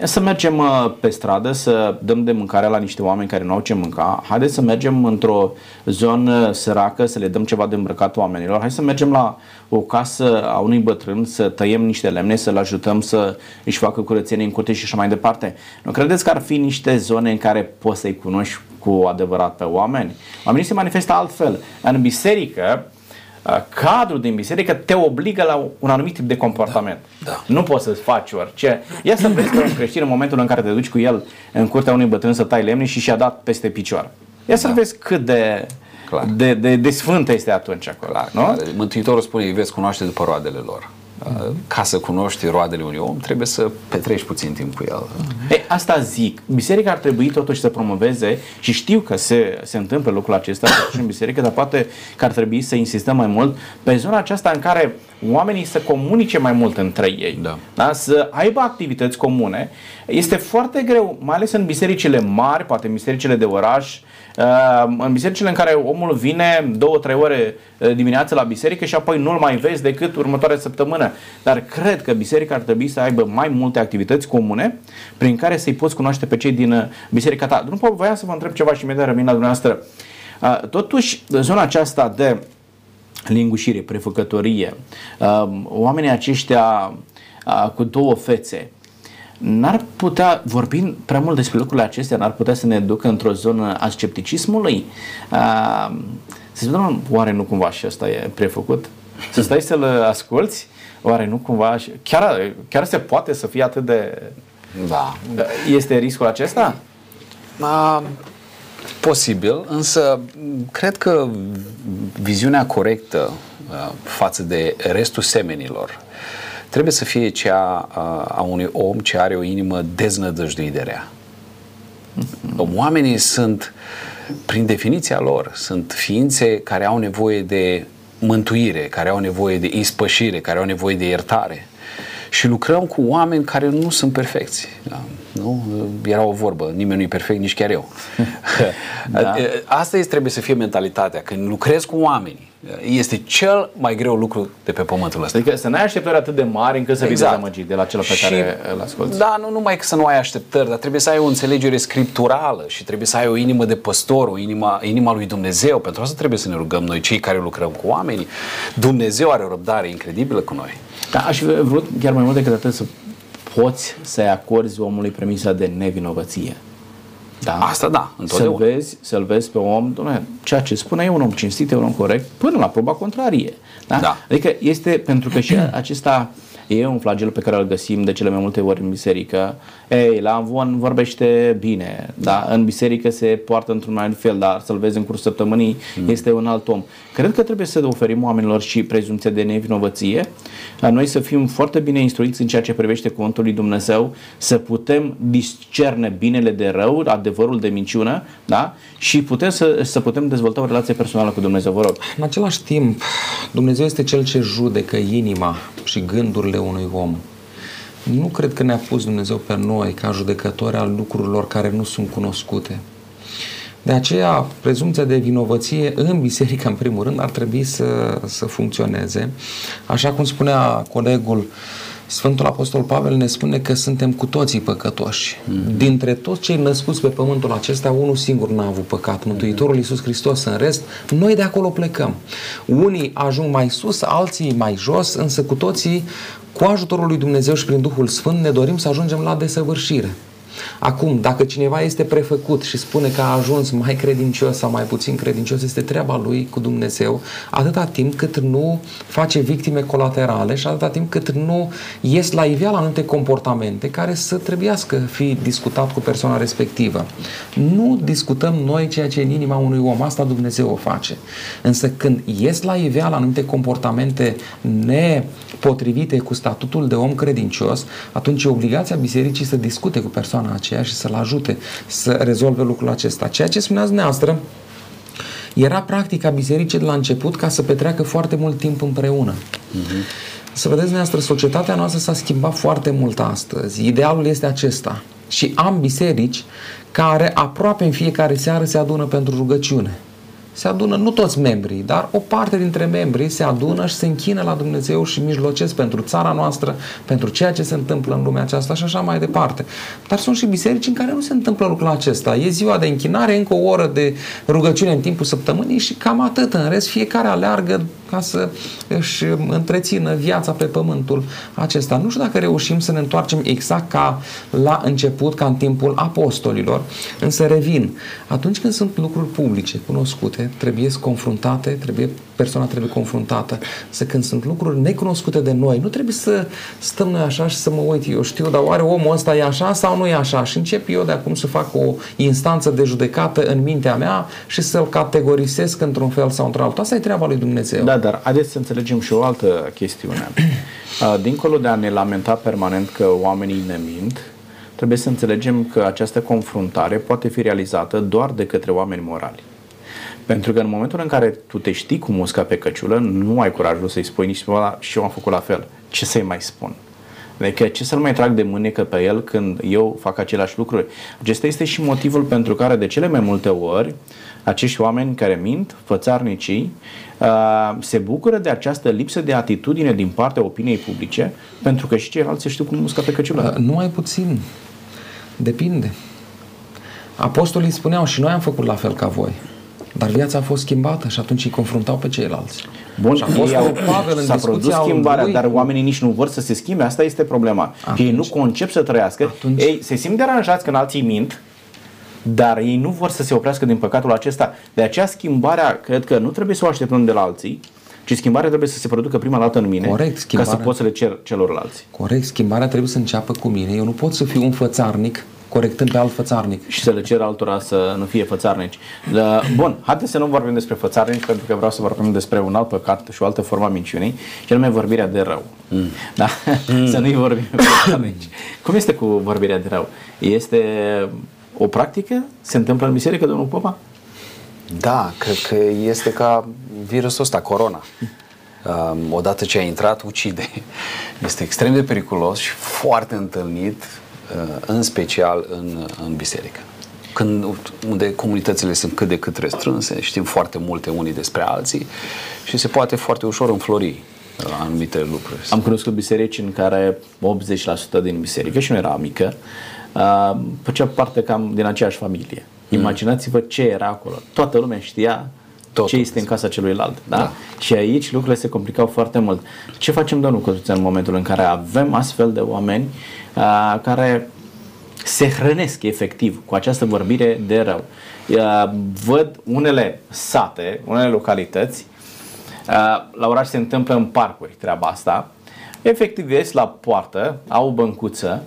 să mergem uh, pe stradă, să dăm de mâncare la niște oameni care nu au ce mânca. Haideți să mergem într-o zonă săracă, să le dăm ceva de îmbrăcat oamenilor. Hai să mergem la o casă a unui bătrân, să tăiem niște lemne, să-l ajutăm să își facă curățenie în curte și așa mai departe. Nu credeți că ar fi niște zone în care poți să-i cunoști cu adevărat pe oameni? Oamenii se manifestă altfel. În biserică, Uh, cadrul din biserică te obligă la un anumit tip de comportament. Da, da. Nu poți să faci orice. Ia să vezi pe un creștin în momentul în care te duci cu el în curtea unui bătrân să tai lemne și și-a dat peste picioare. Ia să da. vezi cât de, de, de, de sfântă este atunci acolo. Clar, nu? Clar. Mântuitorul spune, îi veți cunoaște după roadele lor. Ca să cunoști roadele unui om, trebuie să petreci puțin timp cu el. E, asta zic. Biserica ar trebui totuși să promoveze și știu că se, se întâmplă lucrul acesta și în biserică, dar poate că ar trebui să insistăm mai mult pe zona aceasta în care oamenii să comunice mai mult între ei, da. Da? să aibă activități comune. Este foarte greu, mai ales în bisericile mari, poate în bisericile de oraș, uh, în bisericile în care omul vine două, trei ore uh, dimineața la biserică și apoi nu-l mai vezi decât următoarea săptămână. Dar cred că biserica ar trebui să aibă mai multe activități comune prin care să-i poți cunoaște pe cei din uh, biserica ta. Nu voiam să vă întreb ceva și imediat rămân la dumneavoastră. Totuși, zona aceasta de lingușire, prefăcătorie, oamenii aceștia cu două fețe, n-ar putea, vorbind prea mult despre lucrurile acestea, n-ar putea să ne ducă într-o zonă a scepticismului? Să spunem, oare nu cumva și asta e prefăcut? Să stai să-l asculți? Oare nu cumva? Chiar, chiar se poate să fie atât de... Da. Este riscul acesta? Da. Posibil, însă cred că viziunea corectă uh, față de restul semenilor trebuie să fie cea uh, a unui om ce are o inimă deznădăjduit de rea. Mm-hmm. Oamenii sunt, prin definiția lor, sunt ființe care au nevoie de mântuire, care au nevoie de ispășire, care au nevoie de iertare. Și lucrăm cu oameni care nu sunt perfecți. Da? Nu? Era o vorbă, nimeni nu e perfect, nici chiar eu. da. Asta este, trebuie să fie mentalitatea. Când lucrezi cu oameni, este cel mai greu lucru de pe pământul ăsta. Adică să n-ai așteptări atât de mari încât să exact. fii dezamăgit de la cel pe și, care îl asculti. Da, nu numai că să nu ai așteptări, dar trebuie să ai o înțelegere scripturală și trebuie să ai o inimă de păstor, o inima, inima lui Dumnezeu. Pentru asta trebuie să ne rugăm noi, cei care lucrăm cu oamenii. Dumnezeu are o răbdare incredibilă cu noi. Da, aș fi vrut chiar mai mult decât atât să poți să-i acorzi omului premisa de nevinovăție. Da? Asta da, întotdeauna. Să-l vezi, să-l vezi pe om, domnule, ceea ce spune e un om cinstit, e un om corect, până la proba contrarie. Da? da. Adică este pentru că și acesta E un flagel pe care îl găsim de cele mai multe ori în biserică. Ei, la Amvon vorbește bine, da? în biserică se poartă într-un alt fel, dar să-l vezi în cursul săptămânii mm. este un alt om. Cred că trebuie să oferim oamenilor și prezumția de nevinovăție, noi să fim foarte bine instruiți în ceea ce privește cuvântul lui Dumnezeu, să putem discerne binele de rău, adevărul de minciună, da? și putem să, să putem dezvolta o relație personală cu Dumnezeu, vă rog. În același timp, Dumnezeu este Cel ce judecă inima și gândurile unui om. Nu cred că ne-a pus Dumnezeu pe noi ca judecători al lucrurilor care nu sunt cunoscute. De aceea, prezumția de vinovăție în biserică, în primul rând, ar trebui să, să funcționeze. Așa cum spunea colegul, Sfântul Apostol Pavel ne spune că suntem cu toții păcătoși. Mm-hmm. Dintre toți cei născuți pe pământul acesta, unul singur n-a avut păcat, Mântuitorul Iisus Hristos. În rest, noi de acolo plecăm. Unii ajung mai sus, alții mai jos, însă cu toții cu ajutorul lui Dumnezeu și prin Duhul Sfânt ne dorim să ajungem la desăvârșire. Acum, dacă cineva este prefăcut și spune că a ajuns mai credincios sau mai puțin credincios, este treaba lui cu Dumnezeu, atâta timp cât nu face victime colaterale și atâta timp cât nu ies la iveală anumite comportamente care să trebuiască fi discutat cu persoana respectivă. Nu discutăm noi ceea ce e în inima unui om, asta Dumnezeu o face. Însă când ies la iveală anumite comportamente nepotrivite cu statutul de om credincios, atunci e obligația bisericii să discute cu persoana persoana aceea și să-l ajute să rezolve lucrul acesta. Ceea ce spuneați dumneavoastră era practica bisericii de la început ca să petreacă foarte mult timp împreună. Uh-huh. Să vedeți dumneavoastră, societatea noastră s-a schimbat foarte mult astăzi. Idealul este acesta. Și am biserici care aproape în fiecare seară se adună pentru rugăciune. Se adună, nu toți membrii, dar o parte dintre membrii se adună și se închină la Dumnezeu și mijlocesc pentru țara noastră, pentru ceea ce se întâmplă în lumea aceasta și așa mai departe. Dar sunt și biserici în care nu se întâmplă lucrul acesta. E ziua de închinare, încă o oră de rugăciune în timpul săptămânii și cam atât. În rest, fiecare aleargă ca să își întrețină viața pe pământul acesta. Nu știu dacă reușim să ne întoarcem exact ca la început, ca în timpul apostolilor, însă revin. Atunci când sunt lucruri publice, cunoscute, trebuie confruntate, trebuie persoana trebuie confruntată. Să când sunt lucruri necunoscute de noi, nu trebuie să stăm noi așa și să mă uit, eu știu, dar oare omul ăsta e așa sau nu e așa? Și încep eu de acum să fac o instanță de judecată în mintea mea și să-l categorisesc într-un fel sau într-altul. Asta e treaba lui Dumnezeu. Da, dar haideți să înțelegem și o altă chestiune. Dincolo de a ne lamenta permanent că oamenii ne mint, trebuie să înțelegem că această confruntare poate fi realizată doar de către oameni morali. Pentru că în momentul în care tu te știi cu musca pe căciulă, nu ai curajul să-i spui nici și eu am făcut la fel. Ce să-i mai spun? Adică ce să-l mai trag de mânecă pe el când eu fac aceleași lucruri? Acesta este și motivul pentru care de cele mai multe ori acești oameni care mint, fățarnicii, se bucură de această lipsă de atitudine din partea opiniei publice, pentru că și ceilalți se știu cum musca pe căciulă. Nu mai puțin. Depinde. Apostolii spuneau și noi am făcut la fel ca voi. Dar viața a fost schimbată și atunci îi confruntau pe ceilalți. Bun, și a fost au, Pavel în s-a produs schimbarea, lui, dar oamenii nici nu vor să se schimbe. Asta este problema. Atunci, ei nu concep să trăiască. Atunci, ei se simt deranjați când alții mint, dar ei nu vor să se oprească din păcatul acesta. De aceea schimbarea, cred că nu trebuie să o așteptăm de la alții, ci schimbarea trebuie să se producă prima dată în mine Corect, ca să pot să le cer celorlalți. Corect, schimbarea trebuie să înceapă cu mine. Eu nu pot să fiu un fățarnic corectând pe alt fățarnic. Și să le cer altora să nu fie fățarnici. Bun, haideți să nu vorbim despre fățarnici, pentru că vreau să vorbim despre un alt păcat și o altă formă a minciunii, și anume vorbirea de rău. Mm. Da? Mm. să nu-i vorbim de fățarnici. Cum este cu vorbirea de rău? Este o practică? Se întâmplă în biserică, domnul Popa? Da, cred că este ca virusul ăsta, corona. Um, odată ce a intrat, ucide. Este extrem de periculos și foarte întâlnit Uh, în special în, în biserică. Când, unde comunitățile sunt cât de cât restrânse, știm foarte multe unii despre alții și se poate foarte ușor înflori uh, anumite lucruri. Am cunoscut biserici în care 80% din biserică, și nu era mică, uh, făcea parte cam din aceeași familie. Mm. Imaginați-vă ce era acolo. Toată lumea știa Totul. ce este în casa celuilalt. Da? da? Și aici lucrurile se complicau foarte mult. Ce facem, domnul Cătuță, în momentul în care avem astfel de oameni uh, care se hrănesc efectiv cu această vorbire de rău. Uh, văd unele sate, unele localități, uh, la oraș se întâmplă în parcuri treaba asta, efectiv ies la poartă, au o băncuță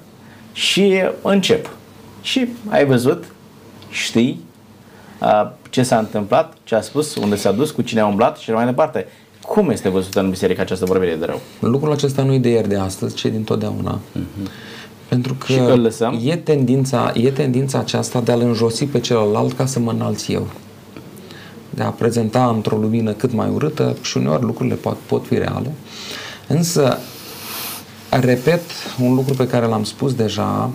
și încep. Și ai văzut, știi uh, ce s-a întâmplat, ce a spus, unde s-a dus, cu cine a umblat și mai departe. Cum este văzută în biserică această vorbire de rău? Lucrul acesta nu e de ieri de astăzi, ci din totdeauna. Uh-huh. Pentru că și îl lăsăm? E, tendința, e tendința aceasta de a-l înjosi pe celălalt ca să mă înalți eu. De a prezenta într-o lumină cât mai urâtă și uneori lucrurile pot, pot fi reale. Însă, repet un lucru pe care l-am spus deja,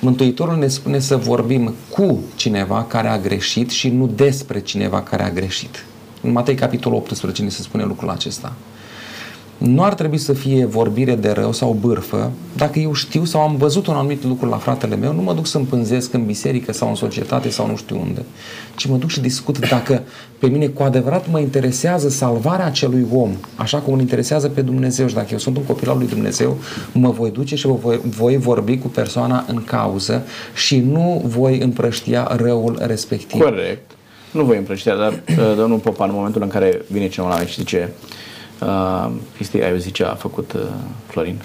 Mântuitorul ne spune să vorbim cu cineva care a greșit și nu despre cineva care a greșit. În Matei capitolul 18 ne se spune lucrul acesta. Nu ar trebui să fie vorbire de rău sau bârfă. Dacă eu știu sau am văzut un anumit lucru la fratele meu, nu mă duc să împânzesc în biserică sau în societate sau nu știu unde, ci mă duc și discut dacă pe mine cu adevărat mă interesează salvarea acelui om, așa cum îl interesează pe Dumnezeu și dacă eu sunt un copil al lui Dumnezeu, mă voi duce și voi, voi vorbi cu persoana în cauză și nu voi împrăștia răul respectiv. Corect. Nu voi împrăștia, dar uh, domnul Popa, în momentul în care vine cineva la mine și zice Uh, Cristi, ai auzit ce a făcut uh, Florin?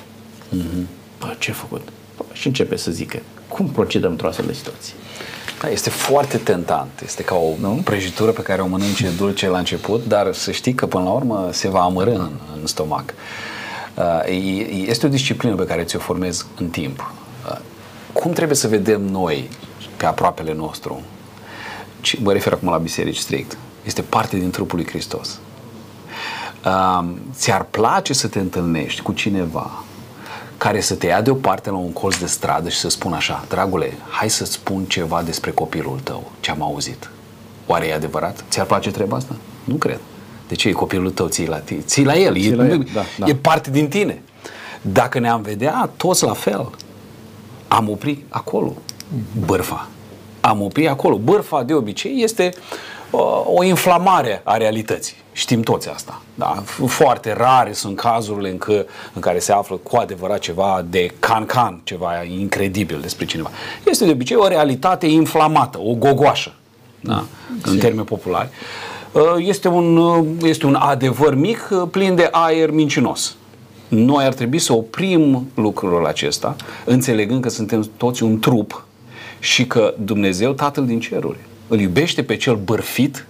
Mm-hmm. Bă, ce a făcut? Bă, și începe să zică, cum procedăm într-o astfel de situație? Da, este foarte tentant. Este ca o nu? prăjitură pe care o mănânce dulce la început, dar să știi că până la urmă se va amărâ în, în stomac. Uh, este o disciplină pe care ți-o formezi în timp. Uh, cum trebuie să vedem noi pe aproapele nostru? Mă refer acum la biserici strict. Este parte din trupul lui Hristos ți-ar place să te întâlnești cu cineva care să te ia deoparte la un colț de stradă și să spună așa, dragule, hai să-ți spun ceva despre copilul tău, ce am auzit. Oare e adevărat? Ți-ar place treaba asta? Nu cred. De ce e copilul tău? Ții la, tine? ții la el. Ții e, la el, da, da. e parte din tine. Dacă ne-am vedea toți la fel, am oprit acolo bârfa. Am oprit acolo. Bârfa de obicei este uh, o inflamare a realității. Știm toți asta. Da? Foarte rare sunt cazurile în, că, în care se află cu adevărat ceva de can-can, ceva incredibil despre cineva. Este de obicei o realitate inflamată, o gogoașă, da? în termeni populari. Uh, Este un, uh, este un adevăr mic uh, plin de aer mincinos. Noi ar trebui să oprim lucrul acesta, înțelegând că suntem toți un trup și că Dumnezeu, Tatăl din ceruri, îl iubește pe cel bărfit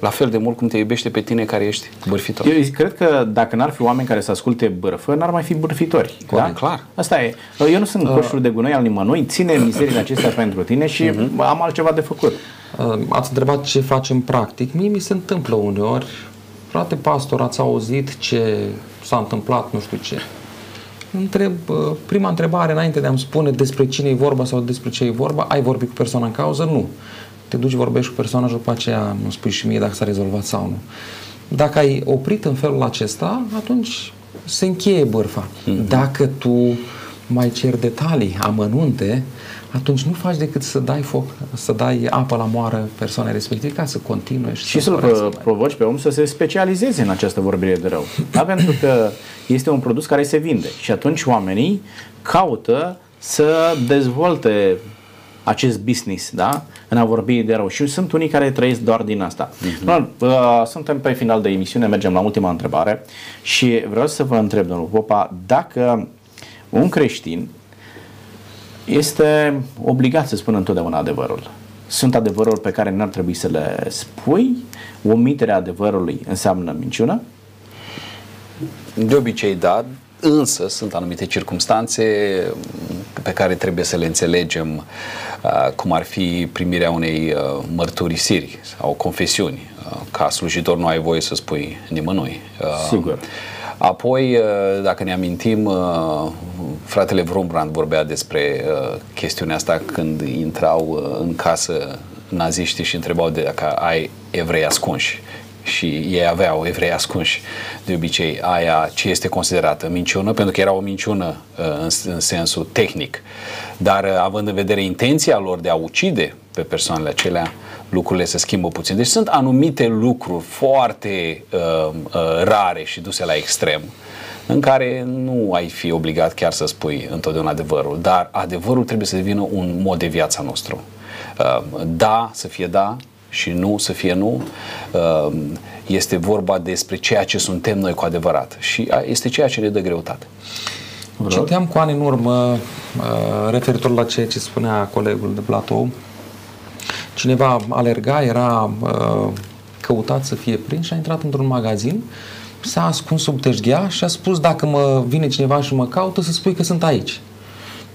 la fel de mult cum te iubește pe tine care ești bărfitor. Eu cred că dacă n-ar fi oameni care să asculte bărfă, n-ar mai fi bârfitori. Corect, clar. Asta e. Eu nu sunt coșul de gunoi al nimănui, ține mizerile acestea pentru tine și Mhm. am altceva de făcut. Uh, Ați întrebat ce facem practic. Mie mi se întâmplă uneori. Frate pastor, ați auzit ce s-a întâmplat, nu știu ce. Întreb, uh, prima întrebare, înainte de a-mi spune despre cine e vorba sau despre ce e vorba, ai vorbit cu persoana în cauză? Nu. Te duci, vorbești cu persoana și după aceea nu spui și mie dacă s-a rezolvat sau nu. Dacă ai oprit în felul acesta, atunci se încheie bârfa. Dacă tu mai cer detalii, amănunte, atunci nu faci decât să dai foc, să dai apă la moară persoanei respective ca să continue și, Și să să-l vorbească pro- mai provoci pe om să se specializeze în această vorbire de rău. Da? Pentru că este un produs care se vinde și atunci oamenii caută să dezvolte acest business, da? În a vorbi de rău. Și sunt unii care trăiesc doar din asta. Uh-huh. Uh, suntem pe final de emisiune, mergem la ultima întrebare și vreau să vă întreb, domnul Popa, dacă un creștin este obligat să spună întotdeauna adevărul. Sunt adevăruri pe care n-ar trebui să le spui. Omiterea adevărului înseamnă minciună. De obicei, da, însă sunt anumite circunstanțe pe care trebuie să le înțelegem, uh, cum ar fi primirea unei uh, mărturisiri sau confesiuni. Uh, Ca slujitor nu ai voie să spui nimănui. Uh, Sigur. Apoi, uh, dacă ne amintim, uh, fratele Vrumbrand vorbea despre uh, chestiunea asta când intrau uh, în casă naziștii și întrebau de dacă ai evrei ascunși și ei aveau evrei ascunși. De obicei, aia ce este considerată minciună, pentru că era o minciună uh, în, în sensul tehnic. Dar uh, având în vedere intenția lor de a ucide pe persoanele acelea, lucrurile se schimbă puțin. Deci sunt anumite lucruri foarte uh, uh, rare și duse la extrem în care nu ai fi obligat chiar să spui întotdeauna adevărul, dar adevărul trebuie să devină un mod de viața nostru. Uh, da, să fie da și nu să fie nu. Uh, este vorba despre ceea ce suntem noi cu adevărat și uh, este ceea ce ne dă greutate. Citeam cu ani în urmă, uh, referitor la ceea ce spunea colegul de platou, cineva alerga, era uh, căutat să fie prins și a intrat într-un magazin, s-a ascuns sub teșghea și a spus dacă mă vine cineva și mă caută să spui că sunt aici.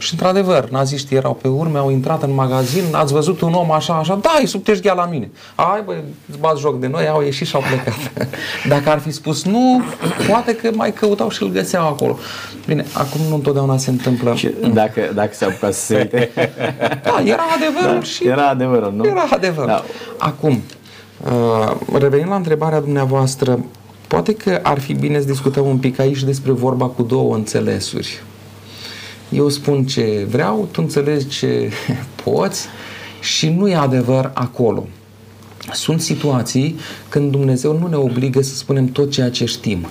Și într-adevăr, naziștii erau pe urme, au intrat în magazin, ați văzut un om așa, așa, da, e sub teșghea la mine. Ai, băi, îți bați joc de noi, au ieșit și au plecat. Dacă ar fi spus nu, poate că mai căutau și îl găseau acolo. Bine, acum nu întotdeauna se întâmplă. Și dacă, dacă se apuca să se uite, Da, era adevărul Da, și era adevărul, nu? era adevărul. Da. Acum, uh, revenind la întrebarea dumneavoastră, poate că ar fi bine să discutăm un pic aici despre vorba cu două înțelesuri. Eu spun ce vreau, tu înțelegi ce poți și nu e adevăr acolo. Sunt situații când Dumnezeu nu ne obligă să spunem tot ceea ce știm.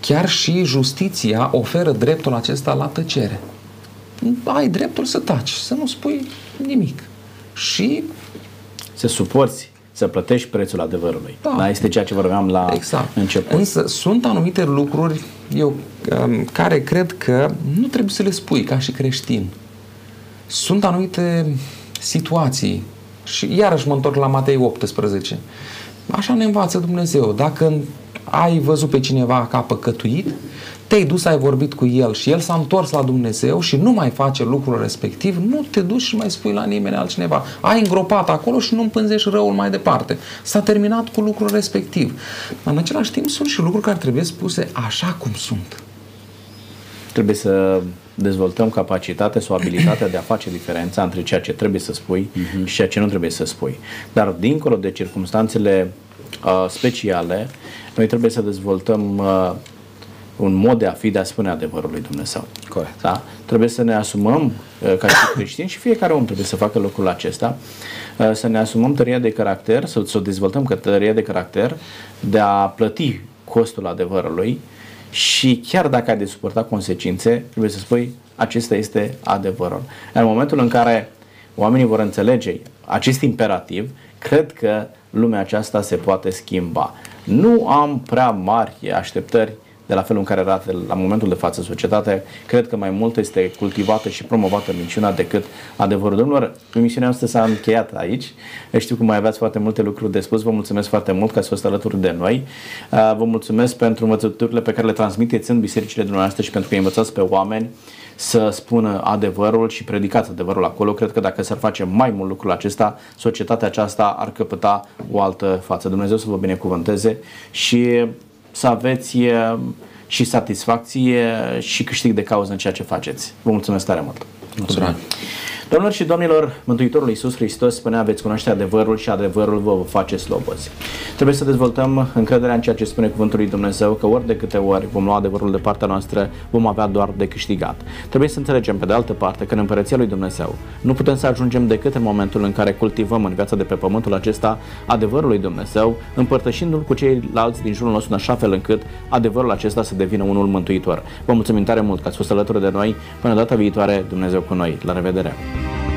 Chiar și justiția oferă dreptul acesta la tăcere. Ai dreptul să taci, să nu spui nimic. Și Să suporți, să plătești prețul adevărului. Da. Da. Este ceea ce vorbeam la Exact. început. Însă sunt anumite lucruri eu, um, care cred că nu trebuie să le spui ca și creștin. Sunt anumite situații și iarăși mă întorc la Matei 18. Așa ne învață Dumnezeu. Dacă ai văzut pe cineva ca păcătuit, te-ai dus, ai vorbit cu el și el s-a întors la Dumnezeu și nu mai face lucrul respectiv, nu te duci și mai spui la nimeni altcineva. Ai îngropat acolo și nu împânzești răul mai departe. S-a terminat cu lucrul respectiv. Dar în același timp sunt și lucruri care trebuie spuse așa cum sunt. trebuie să dezvoltăm capacitatea sau abilitatea de a face diferența între ceea ce trebuie să spui uh-huh. și ceea ce nu trebuie să spui. Dar dincolo de circumstanțele uh, speciale, noi trebuie să dezvoltăm uh, un mod de a fi, de a spune adevărul lui Dumnezeu. Corect. Da? Trebuie să ne asumăm uh, ca și creștini și fiecare om trebuie să facă lucrul acesta, uh, să ne asumăm tăria de caracter, să, să o dezvoltăm ca tăria de caracter, de a plăti costul adevărului și chiar dacă ai de suportat consecințe, trebuie să spui acesta este adevărul. În momentul în care oamenii vor înțelege acest imperativ, cred că lumea aceasta se poate schimba. Nu am prea mari așteptări de la felul în care arată la momentul de față societatea, cred că mai mult este cultivată și promovată minciuna decât adevărul. Domnilor, emisiunea noastră s-a încheiat aici. Știu că mai aveați foarte multe lucruri de spus. Vă mulțumesc foarte mult că ați fost alături de noi. Uh, vă mulțumesc pentru învățăturile pe care le transmiteți în bisericile dumneavoastră și pentru că învățați pe oameni să spună adevărul și predicați adevărul acolo. Cred că dacă s-ar face mai mult lucrul acesta, societatea aceasta ar căpăta o altă față. Dumnezeu să vă binecuvânteze și să aveți și satisfacție și câștig de cauză în ceea ce faceți. Vă mulțumesc tare mult! Mulțumesc! Domnilor și domnilor, Mântuitorul Iisus Hristos spunea veți cunoaște adevărul și adevărul vă va face slobozi. Trebuie să dezvoltăm încrederea în ceea ce spune Cuvântul lui Dumnezeu, că ori de câte ori vom lua adevărul de partea noastră, vom avea doar de câștigat. Trebuie să înțelegem, pe de altă parte, că în Împărăția lui Dumnezeu nu putem să ajungem decât în momentul în care cultivăm în viața de pe pământul acesta adevărul lui Dumnezeu, împărtășindu-l cu ceilalți din jurul nostru în așa fel încât adevărul acesta să devină unul mântuitor. Vă mulțumim tare mult că ați fost alături de noi. Până data viitoare, Dumnezeu cu noi. La revedere! Bye.